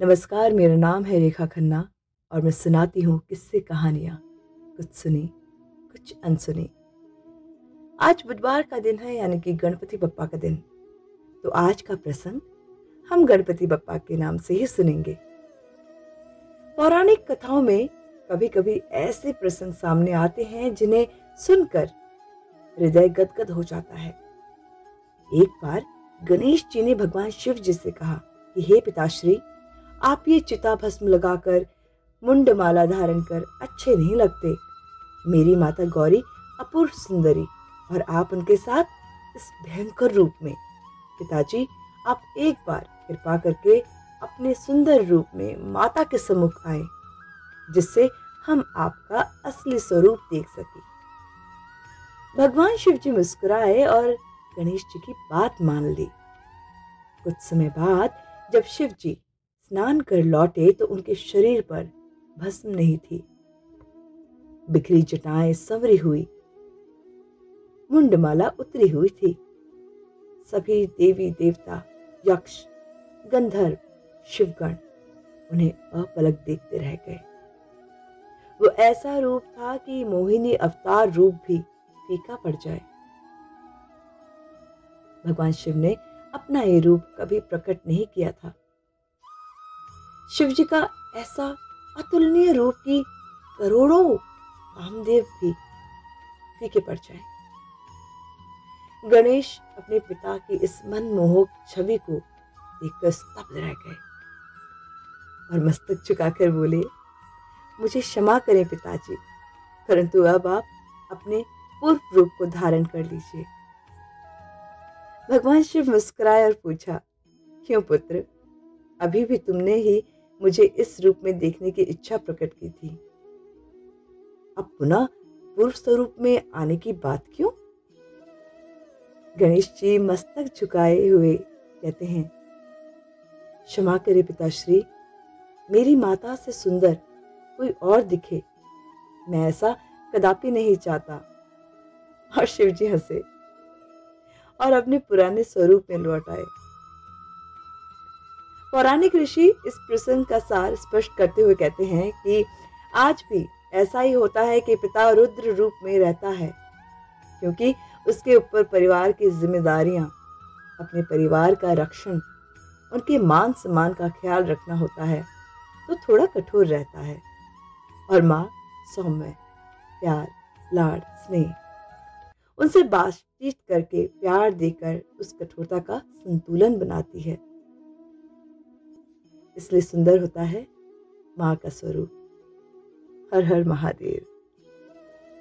नमस्कार, मेरा नाम है रेखा खन्ना और मैं सुनाती हूँ किस्से कहानियाँ। कुछ सुनी, कुछ अनसुनी। आज बुधवार का दिन है, यानी कि गणपति बप्पा का दिन। तो आज का प्रसंग हम गणपति बप्पा के नाम से ही सुनेंगे। पौराणिक कथाओं में कभी कभी ऐसे प्रसंग सामने आते हैं, जिन्हें सुनकर हृदय गदगद हो जाता है। एक बार गणेश जी ने भगवान शिव जी से कहा कि, हे पिताश्री आप ये चिता भस्म लगाकर, मुंड माला धारण कर अच्छे नहीं लगते। मेरी माता गौरी अपूर्व सुंदरी और आप उनके साथ इस भयंकर रूप में। पिताजी, आप एक बार कृपा करके अपने सुंदर रूप में माता के सम्मुख आए, जिससे हम आपका असली स्वरूप देख सके। भगवान शिव जी मुस्कुराए और गणेश जी की बात मान ली। कुछ समय बाद जब शिव जी स्नान कर लौटे तो उनके शरीर पर भस्म नहीं थी। बिखरी जटाएँ संवरी हुई, मुंडमाला उतरी हुई थी। सभी देवी देवता, यक्ष, गंधर्व, शिवगण उन्हें अपलक देखते रह गए। वो ऐसा रूप था कि मोहिनी अवतार रूप भी फीका पड़ जाए। भगवान शिव ने अपना ये रूप कभी प्रकट नहीं किया था। शिव जी का ऐसा अतुलनीय रूप की करोड़ों कामदेव भी फीके पड़ जाए। गणेश अपने पिता की इस मनमोहक छवि को देखकर स्तब्ध रह गए और मस्तक झुकाकर बोले, मुझे क्षमा करें पिताजी, परंतु अब आप अपने पूर्व रूप को धारण कर लीजिए। भगवान शिव मुस्कुराए और पूछा, क्यों पुत्र, अभी भी तुमने ही मुझे इस रूप में देखने की इच्छा प्रकट की थी। अब पुनः पूर्व स्वरूप में आने की बात क्यों? गणेश जी मस्तक झुकाए हुए कहते हैं, क्षमा करे पिताश्री, मेरी माता से सुंदर कोई और दिखे। मैं ऐसा कदापि नहीं चाहता। और शिवजी हंसे और अपने पुराने स्वरूप में लौट आए। पौराणिक ऋषि इस प्रसंग का सार स्पष्ट करते हुए कहते हैं कि आज भी ऐसा ही होता है कि पिता रुद्र रूप में रहता है, क्योंकि उसके ऊपर परिवार की जिम्मेदारियाँ, अपने परिवार का रक्षण, उनके मान सम्मान का ख्याल रखना होता है तो थोड़ा कठोर रहता है। और माँ, सौम्य, प्यार, लाड़, स्नेह, उनसे बातचीत करके प्यार देकर उस कठोरता का संतुलन बनाती है। इसलिए सुंदर होता है माँ का स्वरूप। हर हर महादेव।